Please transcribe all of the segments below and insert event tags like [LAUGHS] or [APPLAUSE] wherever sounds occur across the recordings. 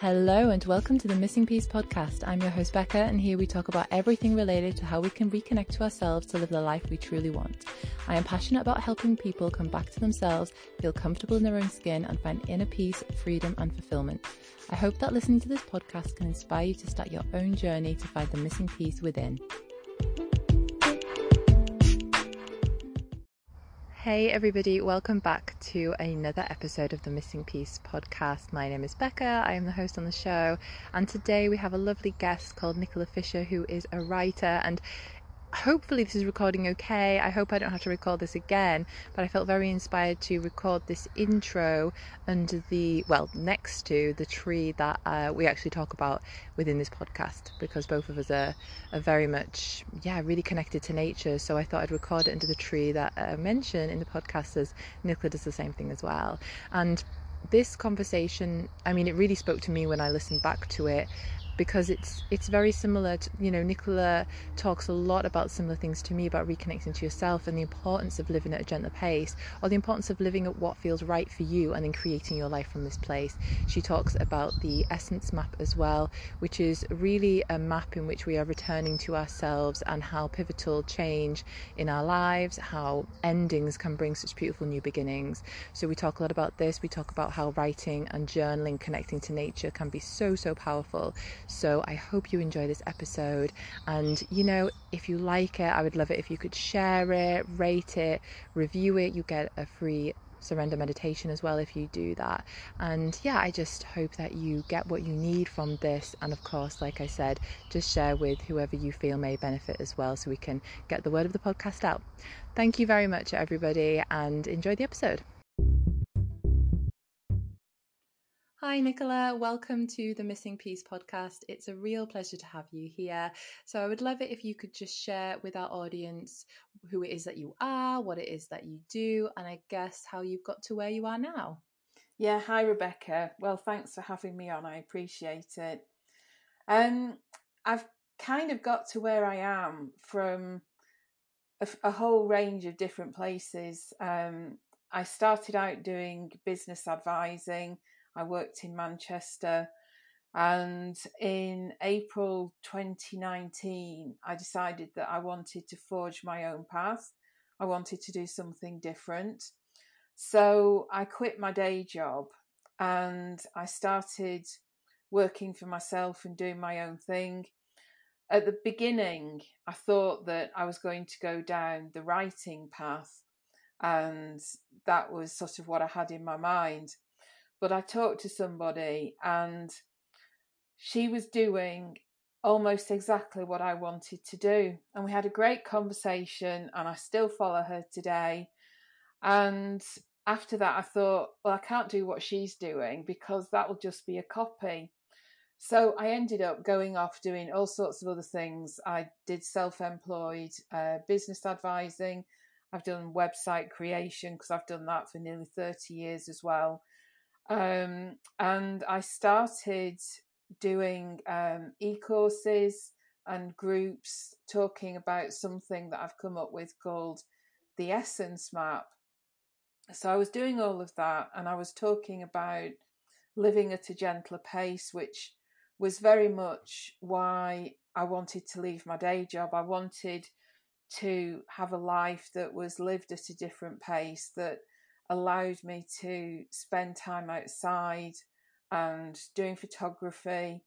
Hello and welcome to the Missing Peace podcast. I'm your host Becca and here we talk about everything related to how we can reconnect to ourselves to live the life we truly want. I am passionate about helping people come back to themselves, feel comfortable in their own skin and find inner peace, freedom and fulfillment. I hope that listening to this podcast can inspire you to start your own journey to find the missing piece within. Hey, everybody, welcome back to another episode of the Missing Peace podcast. My name is Becca, I am the host on the show, and today we have a lovely guest called Nicola Fisher, who is a writer. And hopefully this is recording okay. I hope I don't have to record this again, but I felt very inspired to record this intro under the, well, next to the tree that uh, we actually talk about within this podcast because both of us are, are very much, yeah, really connected to nature. So I thought I'd record it under the tree that I mentioned in the podcast as Nicola does the same thing as well. And this conversation, I mean, it really spoke to me when I listened back to it because it's it's very similar to you know Nicola talks a lot about similar things to me about reconnecting to yourself and the importance of living at a gentler pace or the importance of living at what feels right for you and then creating your life from this place. She talks about the essence map as well which is really a map in which we are returning to ourselves and how pivotal change in our lives how endings can bring such beautiful new beginnings. So we talk a lot about this. We talk about how writing and journaling connecting to nature can be so so powerful so I hope you enjoy this episode. And you know, if you like it, I would love it if you could share it, rate it, review it. You get a free surrender meditation as well if you do that. And yeah, I just hope that you get what you need from this. And of course, like I said, just share with whoever you feel may benefit as well so we can get the word of the podcast out. Thank you very much, everybody, and enjoy the episode. Hi, Nicola. Welcome to the Missing Peace podcast. It's a real pleasure to have you here. So, I would love it if you could just share with our audience who it is that you are, what it is that you do, and I guess how you've got to where you are now. Yeah, hi, Rebecca. Well, thanks for having me on. I appreciate it. Um, I've kind of got to where I am from a, a whole range of different places. Um, I started out doing business advising I worked in Manchester. And in April 2019, I decided that I wanted to forge my own path. I wanted to do something different. So I quit my day job and I started working for myself and doing my own thing. At the beginning, I thought that I was going to go down the writing path, and that was sort of what I had in my mind but I talked to somebody and she was doing almost exactly what I wanted to do. And we had a great conversation, and I still follow her today. And after that, I thought, well, I can't do what she's doing because that will just be a copy. So I ended up going off doing all sorts of other things. I did self employed uh, business advising. I've done website creation because I've done that for nearly 30 years as well. Um, and I started doing um, e courses and groups talking about something that I've come up with called the Essence Map. So I was doing all of that and I was talking about living at a gentler pace, which was very much why I wanted to leave my day job. I wanted to have a life that was lived at a different pace, that allowed me to spend time outside and doing photography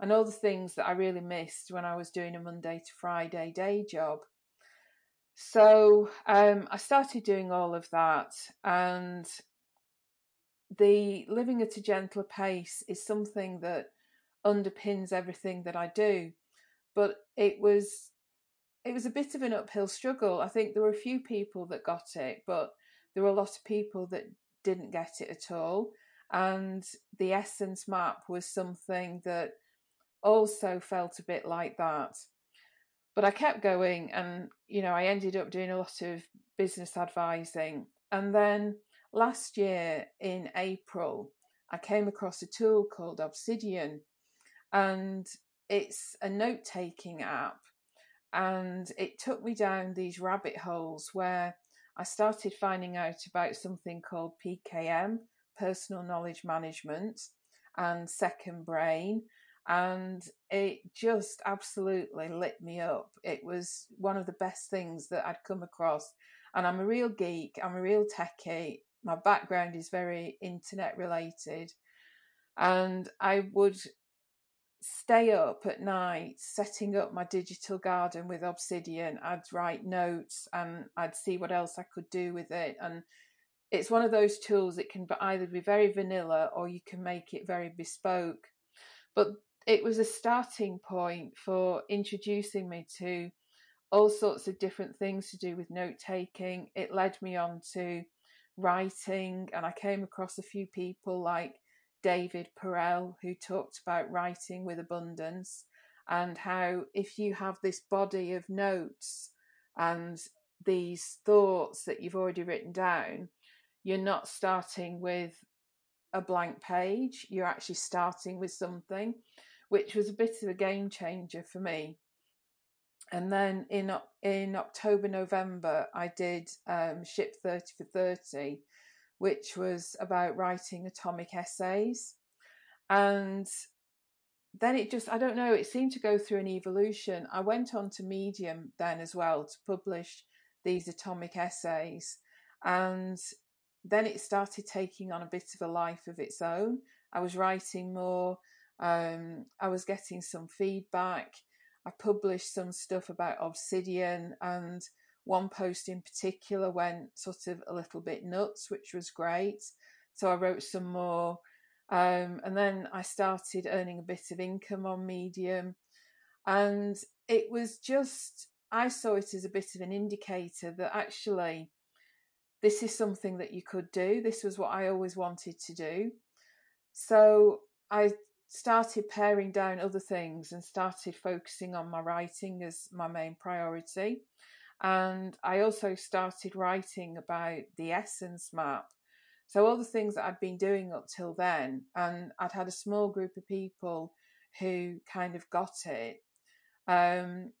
and all the things that I really missed when I was doing a Monday to Friday day job. So um, I started doing all of that, and the living at a gentler pace is something that underpins everything that I do. But it was it was a bit of an uphill struggle. I think there were a few people that got it, but there were a lot of people that didn't get it at all. And the essence map was something that also felt a bit like that. But I kept going, and you know, I ended up doing a lot of business advising. And then last year in April, I came across a tool called Obsidian, and it's a note taking app. And it took me down these rabbit holes where I started finding out about something called PKM, Personal Knowledge Management, and second brain and it just absolutely lit me up. It was one of the best things that I'd come across. And I'm a real geek, I'm a real techie. My background is very internet related. And I would stay up at night setting up my digital garden with obsidian. I'd write notes and I'd see what else I could do with it. And it's one of those tools that can either be very vanilla or you can make it very bespoke. But it was a starting point for introducing me to all sorts of different things to do with note taking. It led me on to writing, and I came across a few people like David Perell who talked about writing with abundance and how if you have this body of notes and these thoughts that you've already written down, you're not starting with a blank page, you're actually starting with something which was a bit of a game changer for me. And then in in October November, I did um, Ship Thirty for Thirty, which was about writing atomic essays, and then it just I don't know it seemed to go through an evolution. I went on to Medium then as well to publish these atomic essays, and then it started taking on a bit of a life of its own. I was writing more um, I was getting some feedback. I published some stuff about Obsidian, and one post in particular went sort of a little bit nuts, which was great. So I wrote some more. Um, and then I started earning a bit of income on Medium. And it was just, I saw it as a bit of an indicator that actually this is something that you could do. This was what I always wanted to do. So I started paring down other things and started focusing on my writing as my main priority. And I also started writing about the essence map. So, all the things that I'd been doing up till then, and I'd had a small group of people who kind of got it. Um,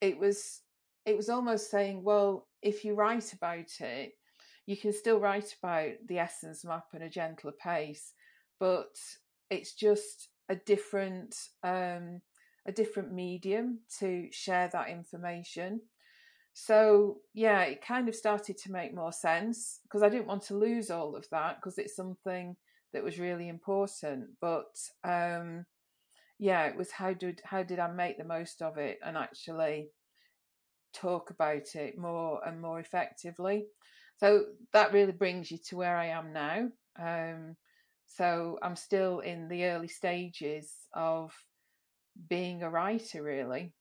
it was it was almost saying, well, if you write about it, you can still write about the essence map at a gentler pace, but it's just a different um, a different medium to share that information. So yeah, it kind of started to make more sense because I didn't want to lose all of that because it's something that was really important. But um, yeah, it was how did how did I make the most of it and actually talk about it more and more effectively. So that really brings you to where I am now. Um, so I'm still in the early stages of being a writer, really.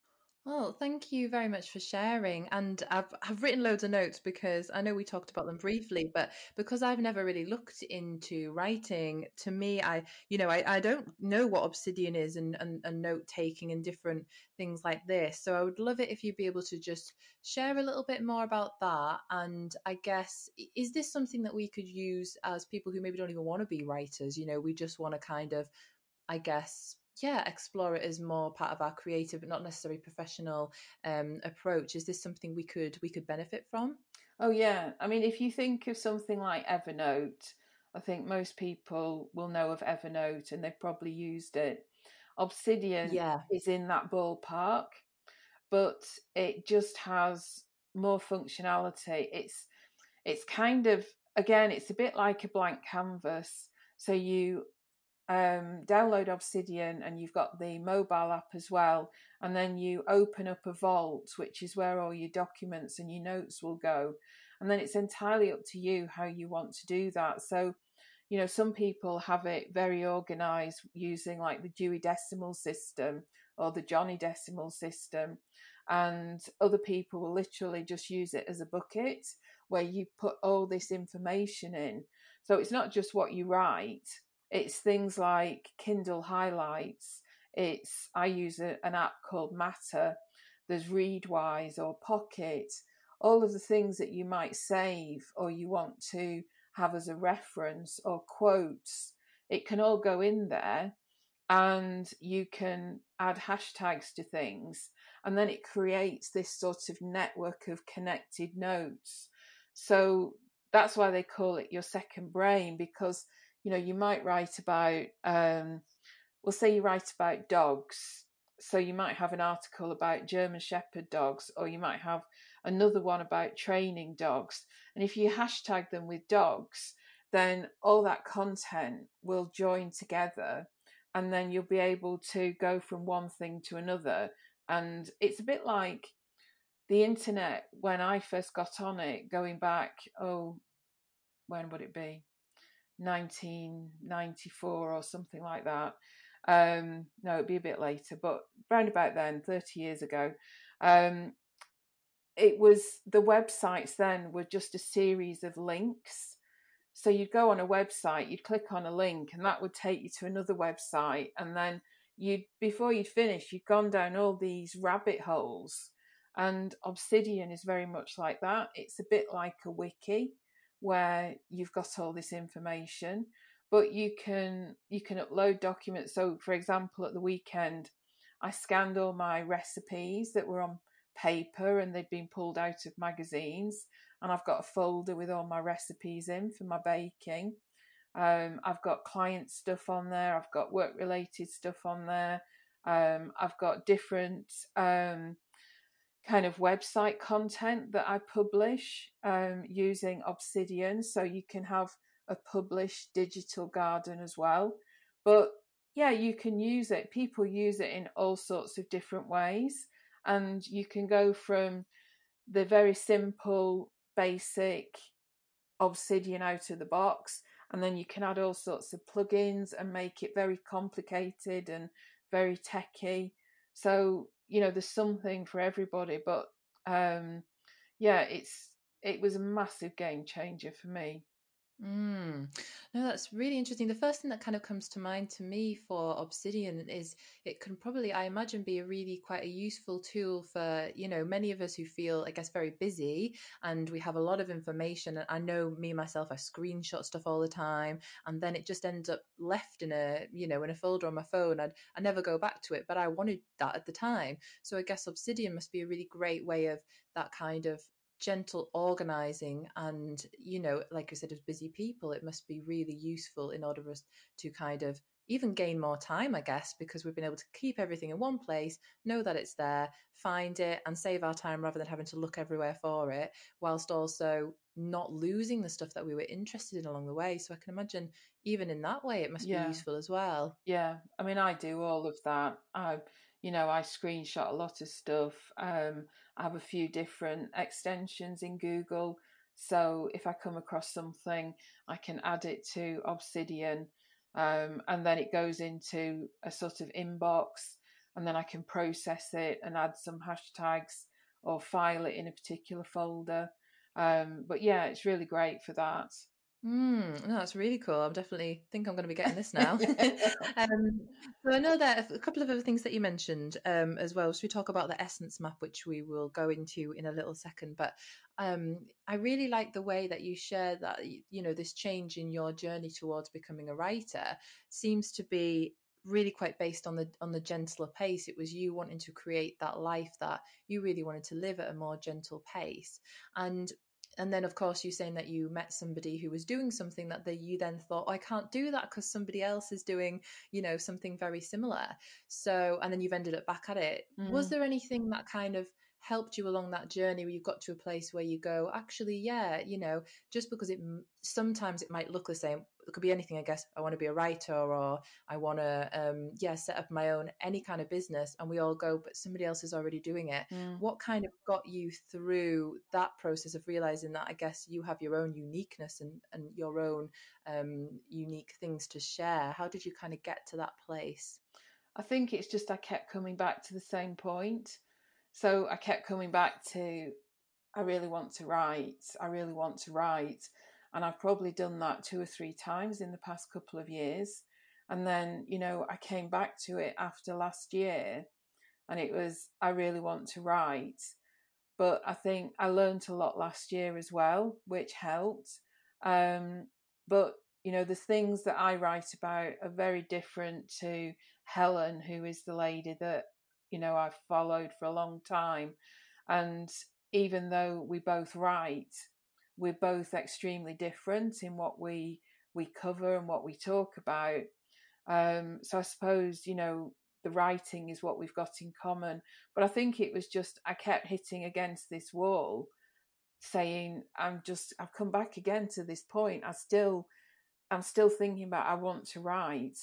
Well, thank you very much for sharing. And I've I've written loads of notes because I know we talked about them briefly, but because I've never really looked into writing, to me, I you know I, I don't know what obsidian is and, and, and note taking and different things like this. So I would love it if you'd be able to just share a little bit more about that. And I guess is this something that we could use as people who maybe don't even want to be writers? You know, we just want to kind of I guess yeah explore it as more part of our creative but not necessarily professional um, approach. Is this something we could we could benefit from? Oh yeah. I mean if you think of something like evernote i think most people will know of evernote and they've probably used it. Obsidian yeah. is in that ballpark but it just has more functionality. It's it's kind of again it's a bit like a blank canvas. So you um, download Obsidian and you've got the mobile app as well. And then you open up a vault, which is where all your documents and your notes will go. And then it's entirely up to you how you want to do that. So, you know, some people have it very organized using like the Dewey Decimal System or the Johnny Decimal System. And other people will literally just use it as a bucket where you put all this information in. So it's not just what you write, it's things like Kindle highlights. It's I use a, an app called Matter. There's Readwise or Pocket. All of the things that you might save or you want to have as a reference or quotes, it can all go in there and you can add hashtags to things and then it creates this sort of network of connected notes so that's why they call it your second brain because you know, you might write about, um, well, say you write about dogs. So you might have an article about German Shepherd dogs, or you might have another one about training dogs. And if you hashtag them with dogs, then all that content will join together and then you'll be able to go from one thing to another. And it's a bit like the internet when I first got on it, going back, oh, when would it be? 1994 or something like that. Um, no, it'd be a bit later, but round about then, 30 years ago. Um, it was the websites then were just a series of links so you'd go on a website, you'd click on a link, and that would take you to another website, and then you'd before you'd finish, you'd gone down all these rabbit holes. And Obsidian is very much like that. It's a bit like a wiki where you've got all this information, but you can you can upload documents. So, for example, at the weekend, I scanned all my recipes that were on paper and they'd been pulled out of magazines and I've got a folder with all my recipes in for my baking. Um, I've got client stuff on there. I've got work related stuff on there. Um, I've got different um, kind of website content that I publish um, using Obsidian. So you can have a published digital garden as well. But yeah, you can use it. People use it in all sorts of different ways. And you can go from the very simple basic Obsidian out of the box, and then you can add all sorts of plugins and make it very complicated and very techy. So you know, there's something for everybody. But um, yeah, it's it was a massive game changer for me. Mm. No, that's really interesting. The first thing that kind of comes to mind to me for Obsidian is it can probably, I imagine, be a really quite a useful tool for, you know, many of us who feel, I guess, very busy and we have a lot of information. And I know me myself, I screenshot stuff all the time and then it just ends up left in a, you know, in a folder on my phone. I'd, I never go back to it, but I wanted that at the time. So I guess Obsidian must be a really great way of that kind of gentle organizing and you know like i said as busy people it must be really useful in order for us to kind of even gain more time i guess because we've been able to keep everything in one place know that it's there find it and save our time rather than having to look everywhere for it whilst also not losing the stuff that we were interested in along the way. So i can imagine even in that way it must yeah. be useful as well. Yeah. I mean i do all of that. I you know, I screenshot a lot of stuff. Um, I have a few different extensions in Google. So if I come across something, I can add it to Obsidian um, and then it goes into a sort of inbox and then I can process it and add some hashtags or file it in a particular folder. Um, but yeah, it's really great for that. Mm, no, that's really cool. I'm definitely think I'm going to be getting this now. [LAUGHS] [LAUGHS] um, so I know that a couple of other things that you mentioned um, as well. So we talk about the essence map, which we will go into in a little second. But um, I really like the way that you share that you know this change in your journey towards becoming a writer seems to be really quite based on the on the gentler pace it was you wanting to create that life that you really wanted to live at a more gentle pace and and then of course you saying that you met somebody who was doing something that they, you then thought oh, i can't do that because somebody else is doing you know something very similar so and then you've ended up back at it mm. was there anything that kind of helped you along that journey where you've got to a place where you go actually yeah you know just because it sometimes it might look the same. It could be anything i guess. I want to be a writer or i want to um yeah set up my own any kind of business and we all go but somebody else is already doing it. Mm. what kind of got you through that process of realizing that i guess you have your own uniqueness and and your own um unique things to share? How did you kind of get to that place? I think it's just i kept coming back to the same point so I kept coming back to, I really want to write. I really want to write. And I've probably done that two or three times in the past couple of years. And then, you know, I came back to it after last year and it was, I really want to write. But I think I learned a lot last year as well, which helped. Um, but, you know, the things that I write about are very different to Helen, who is the lady that you know I've followed for a long time. And even though we both write, we're both extremely different in what we we cover and what we talk about. Um, so I suppose, you know, the writing is what we've got in common. But I think it was just, I kept hitting against this wall saying, I'm just, I've come back again to this point. I still, I'm still thinking about, I want to write.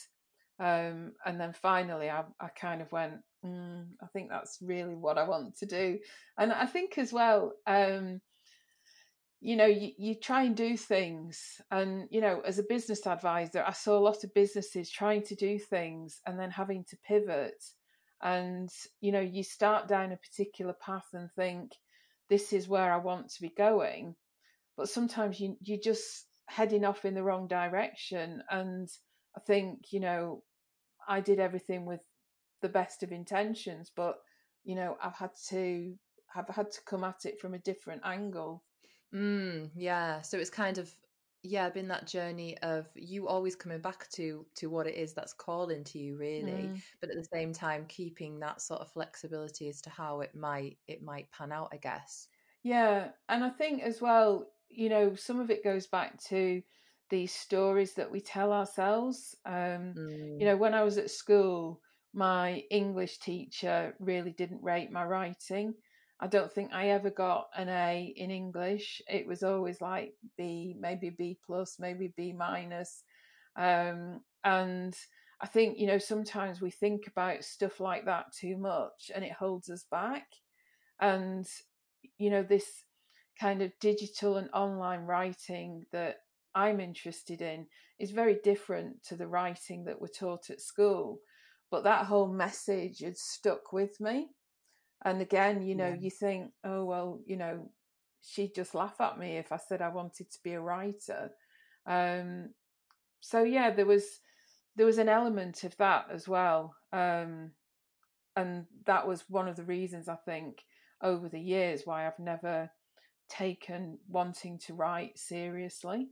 Um, and then finally, I, I kind of went, mm, I think that's really what I want to do. And I think as well, um, you know, you, you try and do things. And, you know, as a business advisor, I saw a lot of businesses trying to do things and then having to pivot. And, you know, you start down a particular path and think, this is where I want to be going. But sometimes you, you're just heading off in the wrong direction. And I think, you know, I did everything with the best of intentions, but, you know, I've had to, have had to come at it from a different angle. Mm, yeah. So it's kind of yeah, been that journey of you always coming back to to what it is that's calling to you really, mm. but at the same time keeping that sort of flexibility as to how it might it might pan out, I guess. Yeah, and I think as well, you know, some of it goes back to these stories that we tell ourselves. Um, mm. You know, when I was at school, my English teacher really didn't rate my writing. I don't think I ever got an A in English. It was always like B, maybe B plus, maybe B minus. Um, and I think, you know, sometimes we think about stuff like that too much and it holds us back. And, you know, this kind of digital and online writing that I'm interested in is very different to the writing that we're taught at school. But that whole message had stuck with me. And again, you know, yeah. you think, oh, well, you know, she'd just laugh at me if I said I wanted to be a writer. Um, so yeah, there was there was an element of that as well, um, and that was one of the reasons I think over the years why I've never taken wanting to write seriously.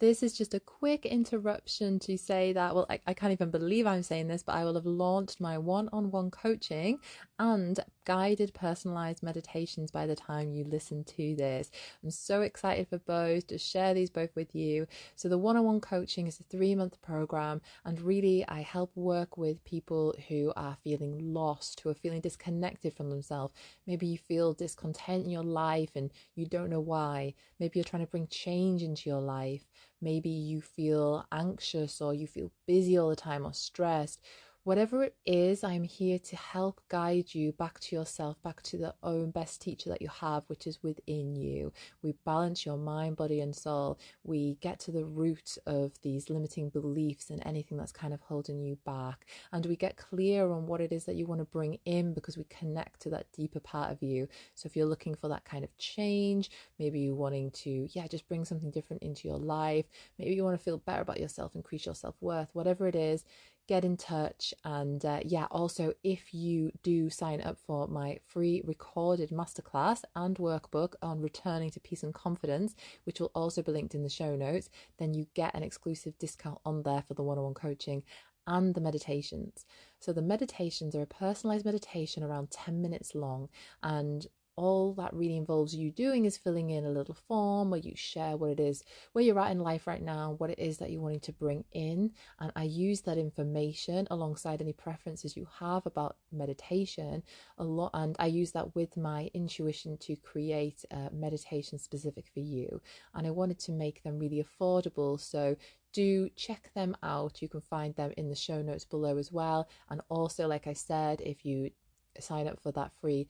This is just a quick interruption to say that, well, I, I can't even believe I'm saying this, but I will have launched my one on one coaching and guided personalized meditations by the time you listen to this. I'm so excited for both to share these both with you. So, the one on one coaching is a three month program, and really, I help work with people who are feeling lost, who are feeling disconnected from themselves. Maybe you feel discontent in your life and you don't know why. Maybe you're trying to bring change into your life maybe you feel anxious or you feel busy all the time or stressed Whatever it is, I'm here to help guide you back to yourself, back to the own best teacher that you have, which is within you. We balance your mind, body, and soul. We get to the root of these limiting beliefs and anything that's kind of holding you back. And we get clear on what it is that you want to bring in because we connect to that deeper part of you. So if you're looking for that kind of change, maybe you're wanting to, yeah, just bring something different into your life, maybe you want to feel better about yourself, increase your self worth, whatever it is, get in touch. And uh, yeah, also, if you do sign up for my free recorded masterclass and workbook on returning to peace and confidence, which will also be linked in the show notes, then you get an exclusive discount on there for the one on one coaching and the meditations. So, the meditations are a personalized meditation around 10 minutes long, and all that really involves you doing is filling in a little form where you share what it is, where you're at in life right now, what it is that you're wanting to bring in. And I use that information alongside any preferences you have about meditation a lot. And I use that with my intuition to create a meditation specific for you. And I wanted to make them really affordable. So do check them out. You can find them in the show notes below as well. And also, like I said, if you sign up for that free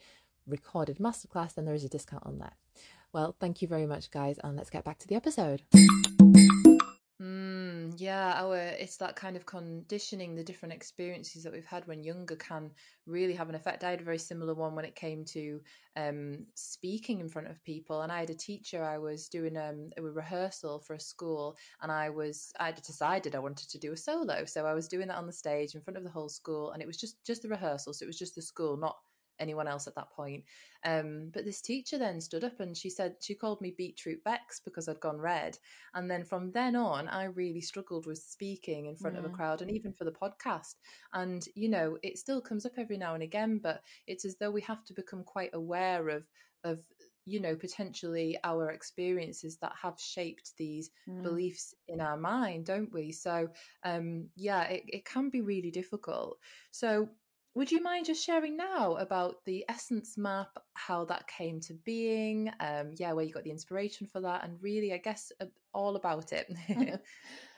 recorded masterclass, then there is a discount on that. Well, thank you very much, guys, and let's get back to the episode. Mm, yeah, our it's that kind of conditioning, the different experiences that we've had when younger can really have an effect. I had a very similar one when it came to um, speaking in front of people, and I had a teacher. I was doing um, a rehearsal for a school, and I was I decided I wanted to do a solo, so I was doing that on the stage in front of the whole school, and it was just just the rehearsal, so it was just the school, not anyone else at that point. Um, but this teacher then stood up and she said she called me Beetroot Bex because I'd gone red. And then from then on, I really struggled with speaking in front mm. of a crowd and even for the podcast. And you know, it still comes up every now and again, but it's as though we have to become quite aware of of you know potentially our experiences that have shaped these Mm. beliefs in our mind don't we so um yeah it, it can be really difficult so would you mind just sharing now about the essence map how that came to being um yeah where you got the inspiration for that and really i guess uh, all about it [LAUGHS]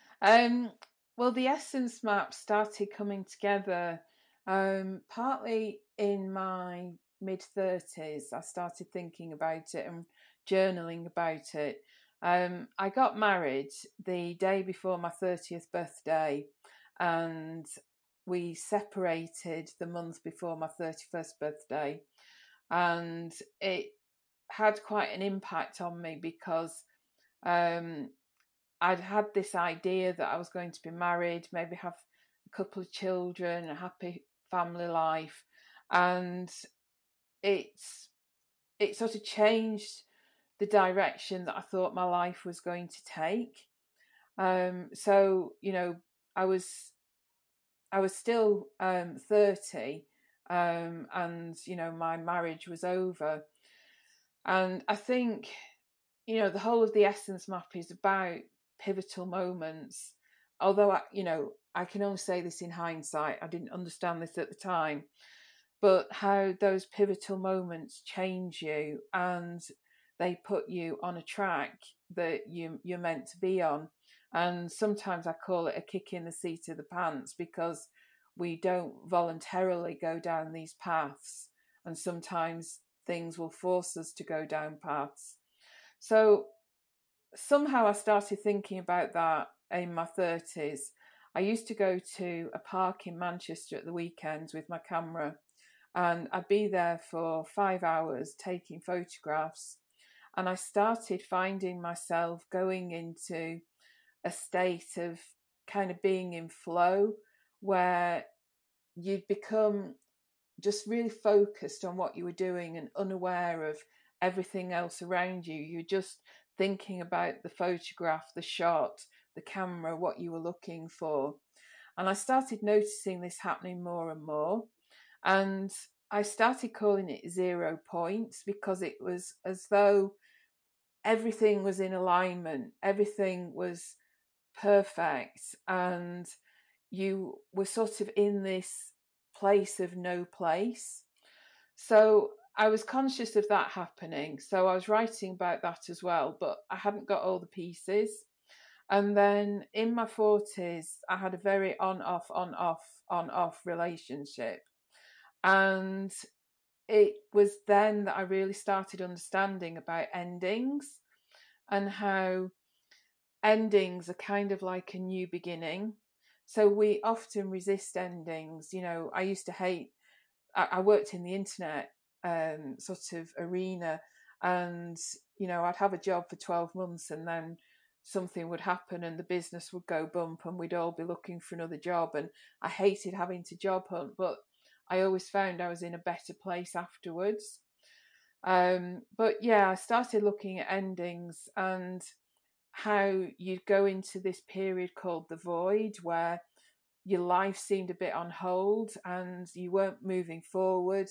[LAUGHS] um, well, the essence map started coming together um, partly in my mid 30s. I started thinking about it and journaling about it. Um, I got married the day before my 30th birthday, and we separated the month before my 31st birthday. And it had quite an impact on me because um, I'd had this idea that I was going to be married, maybe have a couple of children, a happy family life, and it's it sort of changed the direction that I thought my life was going to take. Um, so you know, I was I was still um, thirty, um, and you know my marriage was over, and I think you know the whole of the essence map is about pivotal moments. Although I, you know, I can only say this in hindsight. I didn't understand this at the time, but how those pivotal moments change you and they put you on a track that you you're meant to be on. And sometimes I call it a kick in the seat of the pants because we don't voluntarily go down these paths, and sometimes things will force us to go down paths. So somehow I started thinking about that in my 30s. I used to go to a park in Manchester at the weekends with my camera, and I'd be there for five hours taking photographs. And I started finding myself going into a state of kind of being in flow where you'd become just really focused on what you were doing and unaware of everything else around you. You're just thinking about the photograph, the shot, the camera, what you were looking for. And I started noticing this happening more and more. And I started calling it zero points because it was as though everything was in alignment, everything was perfect, and you were sort of in this place of no place. So I was conscious of that happening. So I was writing about that as well, but I hadn't got all the pieces. And then in my 40s, I had a very on off, on off, on off relationship. And it was then that I really started understanding about endings and how endings are kind of like a new beginning. So we often resist endings. You know, I used to hate, I, I worked in the internet um, sort of arena, and, you know, I'd have a job for 12 months and then something would happen and the business would go bump and we'd all be looking for another job. And I hated having to job hunt, but I always found I was in a better place afterwards. Um, but yeah, I started looking at endings and how you'd go into this period called the void where your life seemed a bit on hold and you weren't moving forward.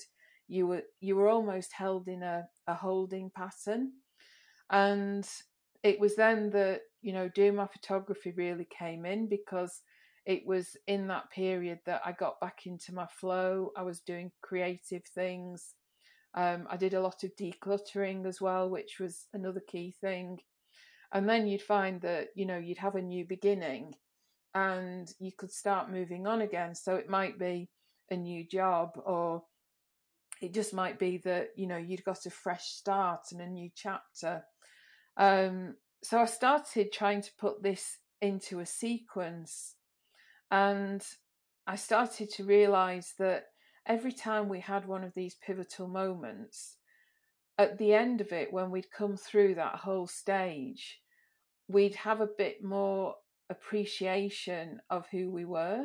You were you were almost held in a, a holding pattern. And it was then that, you know, doing my photography really came in because it was in that period that I got back into my flow. I was doing creative things. Um, I did a lot of decluttering as well, which was another key thing. And then you'd find that, you know, you'd have a new beginning and you could start moving on again. So it might be a new job or it just might be that, you know, you'd got a fresh start and a new chapter. Um, so I started trying to put this into a sequence and I started to realize that every time we had one of these pivotal moments, at the end of it, when we'd come through that whole stage, we'd have a bit more appreciation of who we were.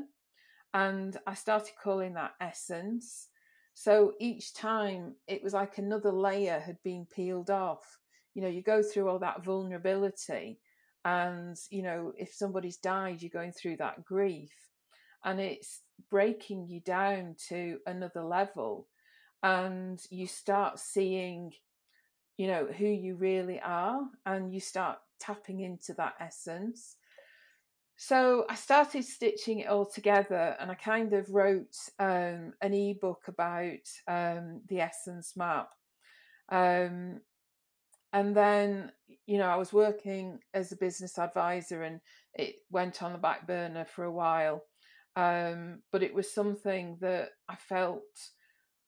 And I started calling that essence. So each time it was like another layer had been peeled off. You know, you go through all that vulnerability, and, you know, if somebody's died, you're going through that grief, and it's breaking you down to another level. And you start seeing you know, who you really are and you start tapping into that essence. So I started stitching it all together and I kind of wrote um, an ebook about um, the essence map. Um, and then, you know, I was working as a business advisor and it went on the back burner for a while. Um, but it was something that I felt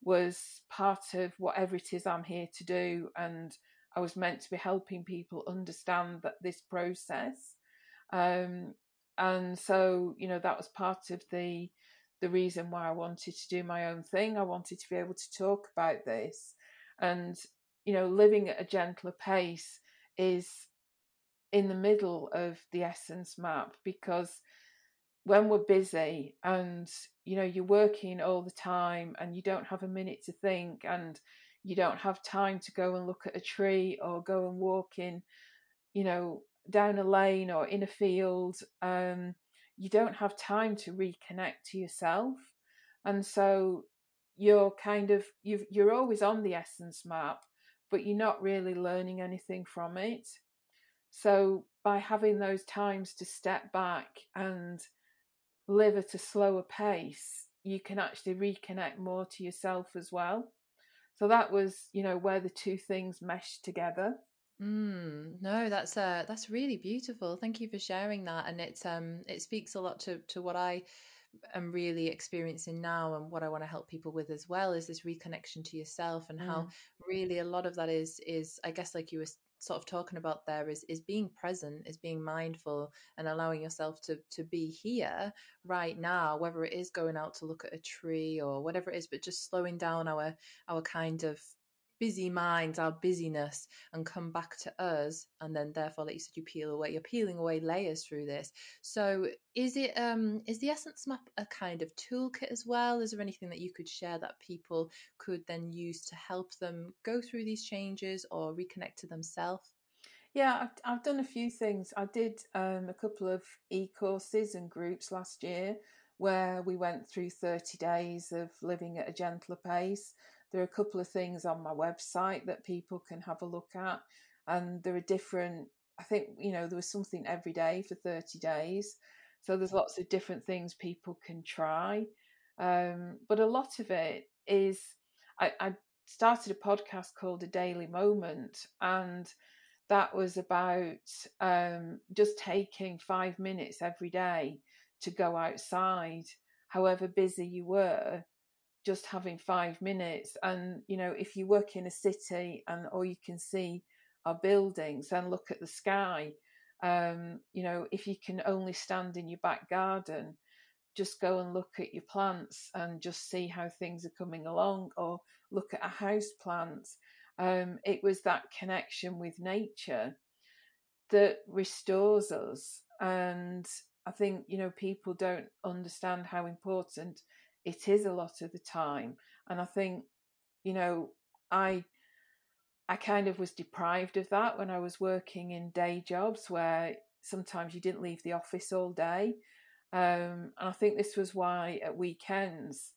was part of whatever it is I'm here to do. And I was meant to be helping people understand that this process. Um, and so, you know, that was part of the the reason why I wanted to do my own thing. I wanted to be able to talk about this. And, you know, living at a gentler pace is in the middle of the essence map because when we're busy and you know you're working all the time and you don't have a minute to think and you don't have time to go and look at a tree or go and walk in you know down a lane or in a field um, you don't have time to reconnect to yourself. And so you're kind of you you're always on the essence map but you're not really learning anything from it. So by having those times to step back and live at a slower pace, you can actually reconnect more to yourself as well. So that was, you know, where the two things mesh together. Mm, no, that's uh that's really beautiful. Thank you for sharing that, and it's um it speaks a lot to to what I am really experiencing now and what I want to help people with as well is this reconnection to yourself and mm. how really a lot of that is is I guess like you were sort of talking about there is is being present is being mindful and allowing yourself to to be here right now whether it is going out to look at a tree or whatever it is but just slowing down our our kind of busy minds, our busyness, and come back to us. And then, therefore, like you said, you peel away. You're peeling away layers through this. So, is it um is the essence map a kind of toolkit as well? Is there anything that you could share that people could then use to help them go through these changes or reconnect to themselves? Yeah, I've, I've done a few things. I did um, a couple of e courses and groups last year where we went through 30 days of living at a gentler pace. There are a couple of things on my website that people can have a look at, and there are different. I think you know there was something every day for thirty days, so there's lots of different things people can try. Um, but a lot of it is I, I started a podcast called A Daily Moment, and that was about um, just taking five minutes every day to go outside, however busy you were, just having five minutes. And, you know, if you work in a city and all you can see are buildings and look at the sky, um, you know, if you can only stand in your back garden, just go and look at your plants and just see how things are coming along or look at a house plant. Um, it was that connection with nature that restores us. And I think, you know, people don't understand how important it is a lot of the time. And I think, you know, I I kind of was deprived of that when I was working in day jobs where sometimes you didn't leave the office all day. Um, and I think this was why at weekends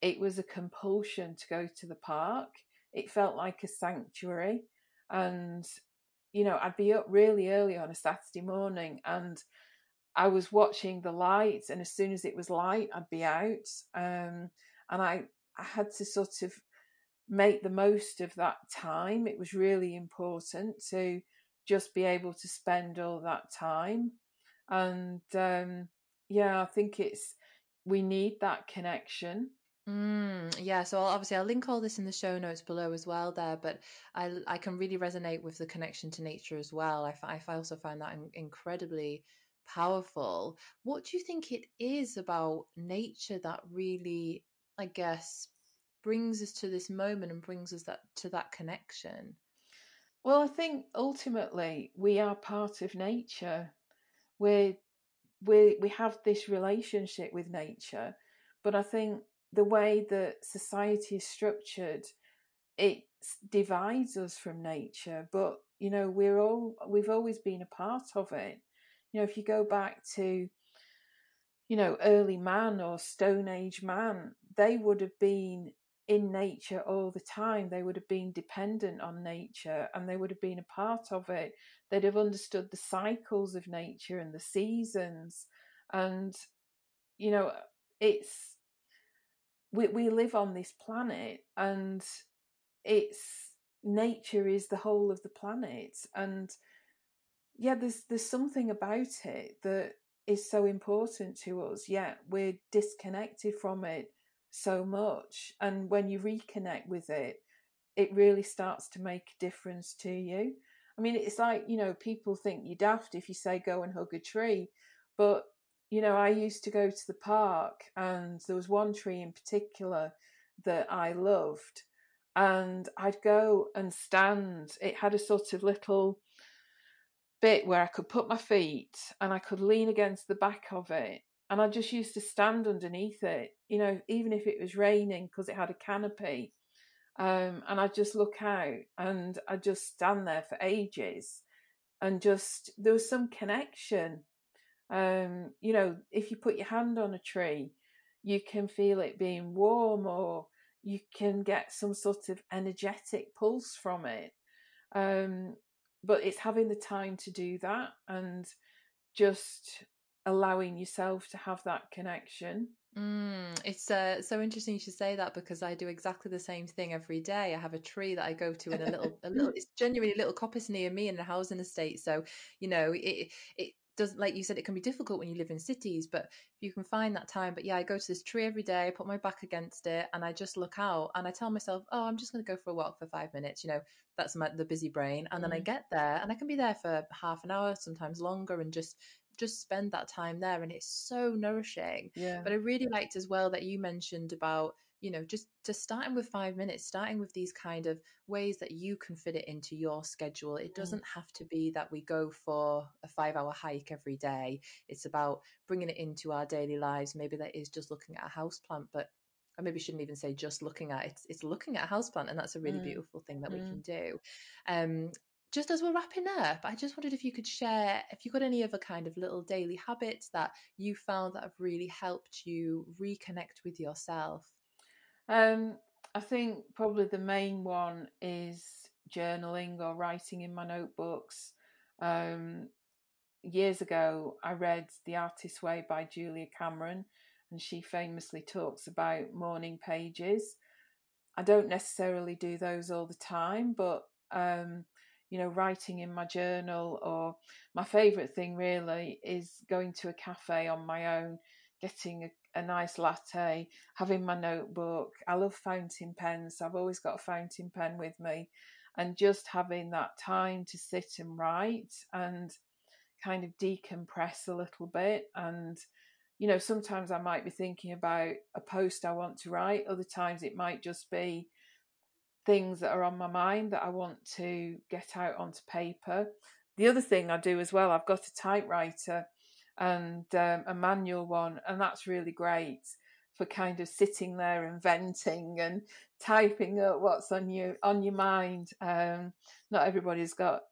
it was a compulsion to go to the park. It felt like a sanctuary. And, you know, I'd be up really early on a Saturday morning and I was watching the lights, and as soon as it was light, I'd be out. Um, and I, I had to sort of make the most of that time. It was really important to just be able to spend all that time. And um, yeah, I think it's, we need that connection. Mm, yeah, so I'll, obviously I'll link all this in the show notes below as well there, but I I can really resonate with the connection to nature as well. I, I also find that incredibly powerful. What do you think it is about nature that really, I guess, brings us to this moment and brings us that to that connection? Well, I think ultimately we are part of nature. We're, we we have this relationship with nature, but I think the way that society is structured, it divides us from nature. But you know, we're all we've always been a part of it. You know, if you go back to, you know, early man or Stone Age man, they would have been in nature all the time. They would have been dependent on nature and they would have been a part of it. They'd have understood the cycles of nature and the seasons. And, you know, it's, we, we live on this planet and it's, nature is the whole of the planet. And yeah, there's, there's something about it that is so important to us, yet we're disconnected from it so much. And when you reconnect with it, it really starts to make a difference to you. I mean, it's like, you know, people think you're daft if you say go and hug a tree. But, you know, I used to go to the park and there was one tree in particular that I loved. And I'd go and stand. It had a sort of little bit where I could put my feet and I could lean against the back of it and I just used to stand underneath it, you know, even if it was raining because it had a canopy. Um, and I just look out and I just stand there for ages and just there was some connection. Um, you know, if you put your hand on a tree, you can feel it being warm or you can get some sort of energetic pulse from it. Um, but it's having the time to do that and just allowing yourself to have that connection. Mm, it's uh, so interesting you should say that because I do exactly the same thing every day. I have a tree that I go to in a little, a little. [LAUGHS] It's genuinely a little coppice near me in a housing estate. So you know, it it does like you said it can be difficult when you live in cities but if you can find that time but yeah i go to this tree every day I put my back against it and i just look out and i tell myself oh i'm just going to go for a walk for five minutes you know that's my the busy brain and mm. then i mm. get there and i can be there for half an hour sometimes longer and just just spend that time there and it's so nourishing yeah but i really liked as well that you mentioned about you know just just starting with five minutes starting with these kind of ways that you can fit it into your schedule it mm. doesn't have to be that we go for a five hour hike every day it's about bringing it into our daily lives maybe that is just looking at a house plant but I maybe shouldn't even say just looking at it. It's, it's looking at a houseplant, and that's a really mm. beautiful thing that mm. we can do. Um, just as we're wrapping up, I just wondered if you could share if you got any other kind of little daily habits that you found that have really helped you reconnect with yourself. Um, I think probably the main one is journaling or writing in my notebooks. Um, years ago, I read The Artist's Way by Julia Cameron, and she famously talks about morning pages. I don't necessarily do those all the time, but um, you know, writing in my journal, or my favourite thing really is going to a cafe on my own, getting a, a nice latte, having my notebook. I love fountain pens, I've always got a fountain pen with me, and just having that time to sit and write and kind of decompress a little bit. And you know sometimes i might be thinking about a post i want to write. Other times it might just be things that are on my mind that I want to get out onto paper. The other thing I do as well, I've got a typewriter and um, a manual one, and that's really great for kind of sitting there and venting and typing up what's on your on your mind. Um, not everybody's got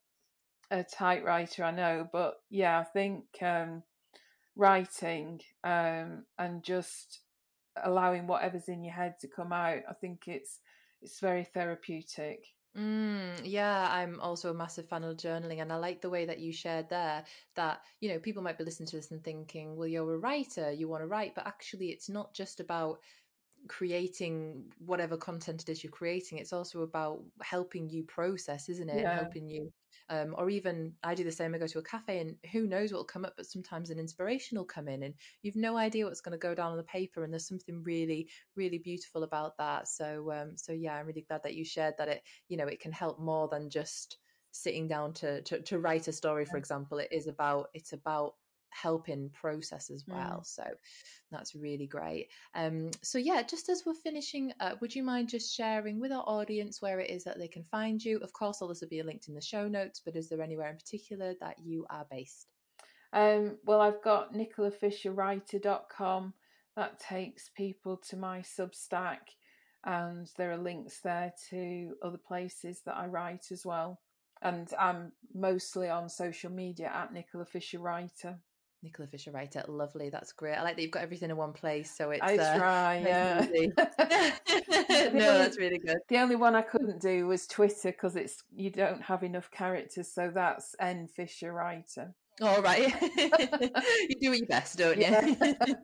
a typewriter, I know, but yeah, I think um, writing um, and just allowing whatever's in your head to come out, I think it's it's very therapeutic. Mm, yeah, I'm also a massive fan of journaling, and I like the way that you shared there that you know people might be listening to this and thinking, "Well, you're a writer, you want to write," but actually, it's not just about creating whatever content it is you're creating it's also about helping you process isn't it yeah. helping you um, or even I do the same. I go to a cafe and who knows what will come up, but sometimes an inspiration will come in and you've no idea what's going to go down on the paper. And there's something really, really beautiful about that. So, um, so yeah, I'm really glad that you shared that it, you know, it can help more than just sitting down to, to, to write a story, for example. It is about, it's about helping process as well. Mm. So that's really great. Um, so yeah, just as we're finishing up, would you mind just sharing with our audience where it is that they can find you? Of course, all this will be linked in the show notes, but is there anywhere in particular that you are based? Um, well, I've got nicolafisherwriter.com. That takes people to my Substack, and there are links there to other places that I write as well. And I'm mostly on social media at Nicola Fisher Writer. Nicola Fisher writer, lovely. That's great. I like that you've got everything in one place, so it's. I uh, try, nice yeah. [LAUGHS] [LAUGHS] no, that's really good. The only one I couldn't do was Twitter because it's you don't have enough characters, so that's N Fisher writer. All right, [LAUGHS] you do your best, don't you? Yeah.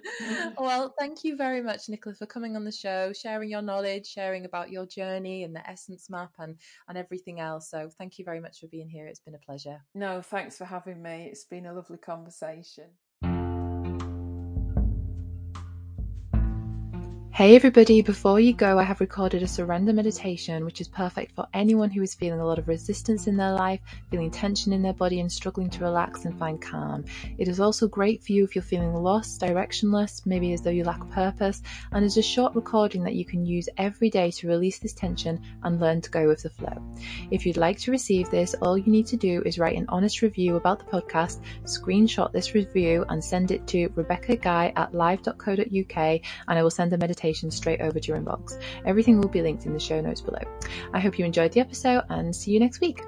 [LAUGHS] well, thank you very much, Nicola, for coming on the show, sharing your knowledge, sharing about your journey and the essence map and and everything else. So, thank you very much for being here. It's been a pleasure. no, thanks for having me. It's been a lovely conversation. Hey everybody, before you go, I have recorded a surrender meditation which is perfect for anyone who is feeling a lot of resistance in their life, feeling tension in their body, and struggling to relax and find calm. It is also great for you if you're feeling lost, directionless, maybe as though you lack purpose, and is a short recording that you can use every day to release this tension and learn to go with the flow. If you'd like to receive this, all you need to do is write an honest review about the podcast, screenshot this review, and send it to Rebecca Guy at live.co.uk, and I will send a meditation straight over to your inbox. Everything will be linked in the show notes below. I hope you enjoyed the episode and see you next week.